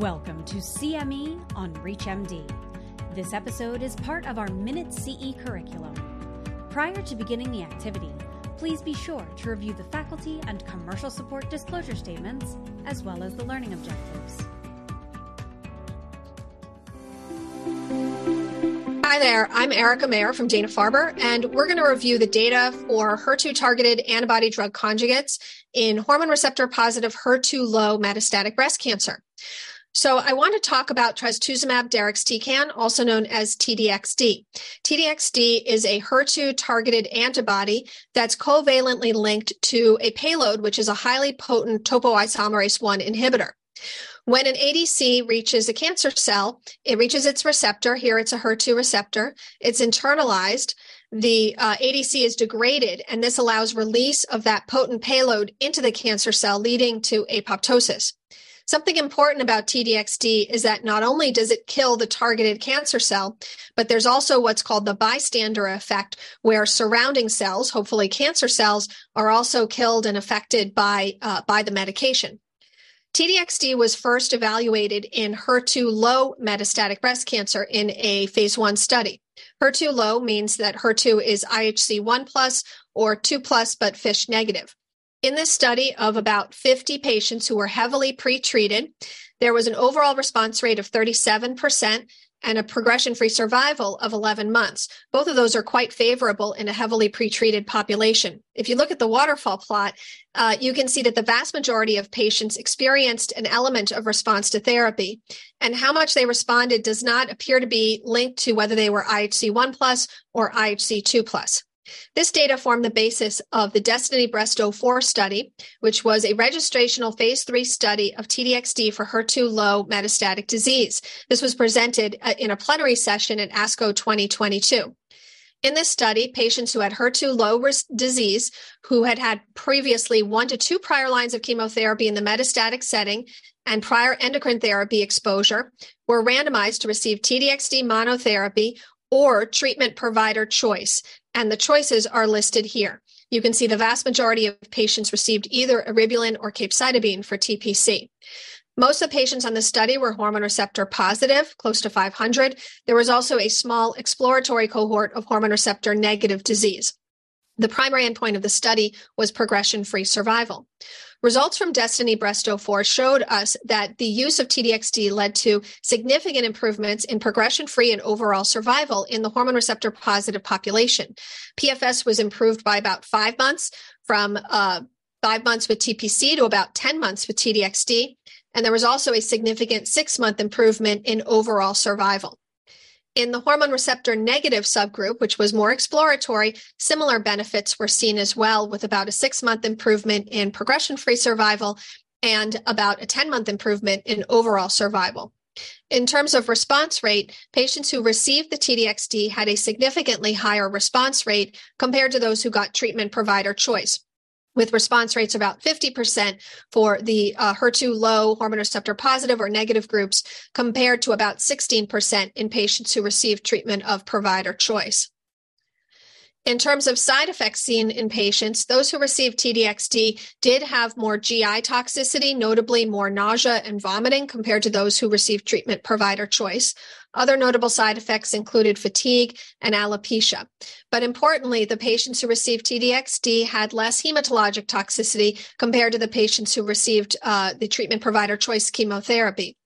Welcome to CME on ReachMD. This episode is part of our Minute CE curriculum. Prior to beginning the activity, please be sure to review the faculty and commercial support disclosure statements, as well as the learning objectives. Hi there, I'm Erica Mayer from Dana Farber, and we're going to review the data for HER2 targeted antibody drug conjugates in hormone receptor positive HER2 low metastatic breast cancer. So I want to talk about trastuzumab deruxtecan, also known as TDXD. TDXD is a HER2 targeted antibody that's covalently linked to a payload, which is a highly potent topoisomerase 1 inhibitor. When an ADC reaches a cancer cell, it reaches its receptor. Here it's a HER2 receptor. It's internalized. The uh, ADC is degraded, and this allows release of that potent payload into the cancer cell, leading to apoptosis. Something important about TDXD is that not only does it kill the targeted cancer cell, but there's also what's called the bystander effect, where surrounding cells, hopefully cancer cells, are also killed and affected by, uh, by the medication. TDXD was first evaluated in HER2 low metastatic breast cancer in a phase one study. HER2 low means that HER2 is IHC 1 plus or 2 plus, but FISH negative. In this study of about 50 patients who were heavily pretreated, there was an overall response rate of 37% and a progression free survival of 11 months. Both of those are quite favorable in a heavily pretreated population. If you look at the waterfall plot, uh, you can see that the vast majority of patients experienced an element of response to therapy. And how much they responded does not appear to be linked to whether they were IHC 1 plus or IHC 2 plus. This data formed the basis of the Destiny Breast 04 study, which was a registrational phase three study of TDXD for HER2 low metastatic disease. This was presented uh, in a plenary session at ASCO 2022. In this study, patients who had HER2 low risk disease, who had had previously one to two prior lines of chemotherapy in the metastatic setting and prior endocrine therapy exposure, were randomized to receive TDXD monotherapy or treatment provider choice. And the choices are listed here. You can see the vast majority of patients received either eribulin or capecitabine for TPC. Most of the patients on the study were hormone receptor positive, close to 500. There was also a small exploratory cohort of hormone receptor negative disease. The primary endpoint of the study was progression free survival. Results from Destiny Breast 04 showed us that the use of TDXD led to significant improvements in progression free and overall survival in the hormone receptor positive population. PFS was improved by about five months from uh, five months with TPC to about 10 months with TDXD. And there was also a significant six month improvement in overall survival. In the hormone receptor negative subgroup, which was more exploratory, similar benefits were seen as well, with about a six month improvement in progression free survival and about a 10 month improvement in overall survival. In terms of response rate, patients who received the TDXD had a significantly higher response rate compared to those who got treatment provider choice with response rates about 50% for the uh, HER2 low hormone receptor positive or negative groups compared to about 16% in patients who received treatment of provider choice. In terms of side effects seen in patients, those who received TDXD did have more GI toxicity, notably more nausea and vomiting compared to those who received treatment provider choice. Other notable side effects included fatigue and alopecia. But importantly, the patients who received TDXD had less hematologic toxicity compared to the patients who received uh, the treatment provider choice chemotherapy.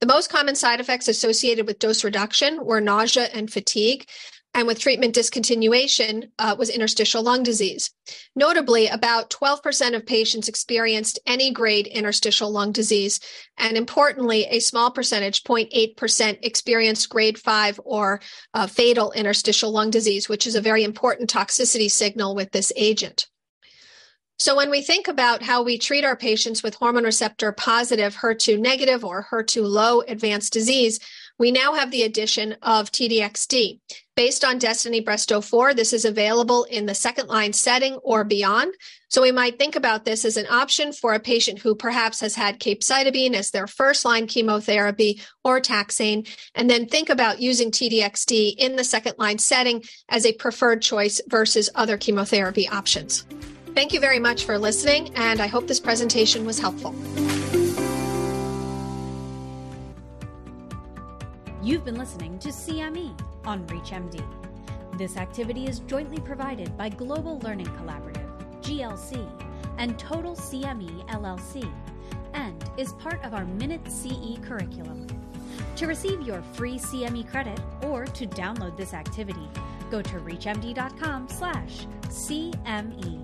The most common side effects associated with dose reduction were nausea and fatigue, and with treatment discontinuation uh, was interstitial lung disease. Notably, about 12% of patients experienced any grade interstitial lung disease, and importantly, a small percentage, 0.8%, experienced grade 5 or uh, fatal interstitial lung disease, which is a very important toxicity signal with this agent. So, when we think about how we treat our patients with hormone receptor positive, HER2 negative, or HER2 low advanced disease, we now have the addition of TDXD. Based on Destiny Breast 04, this is available in the second line setting or beyond. So we might think about this as an option for a patient who perhaps has had capecitabine as their first line chemotherapy or taxane, and then think about using TDXD in the second line setting as a preferred choice versus other chemotherapy options. Thank you very much for listening, and I hope this presentation was helpful. You've been listening to CME on ReachMD. This activity is jointly provided by Global Learning Collaborative, GLC, and Total CME LLC, and is part of our Minute CE curriculum. To receive your free CME credit or to download this activity, go to reachmd.com/cme.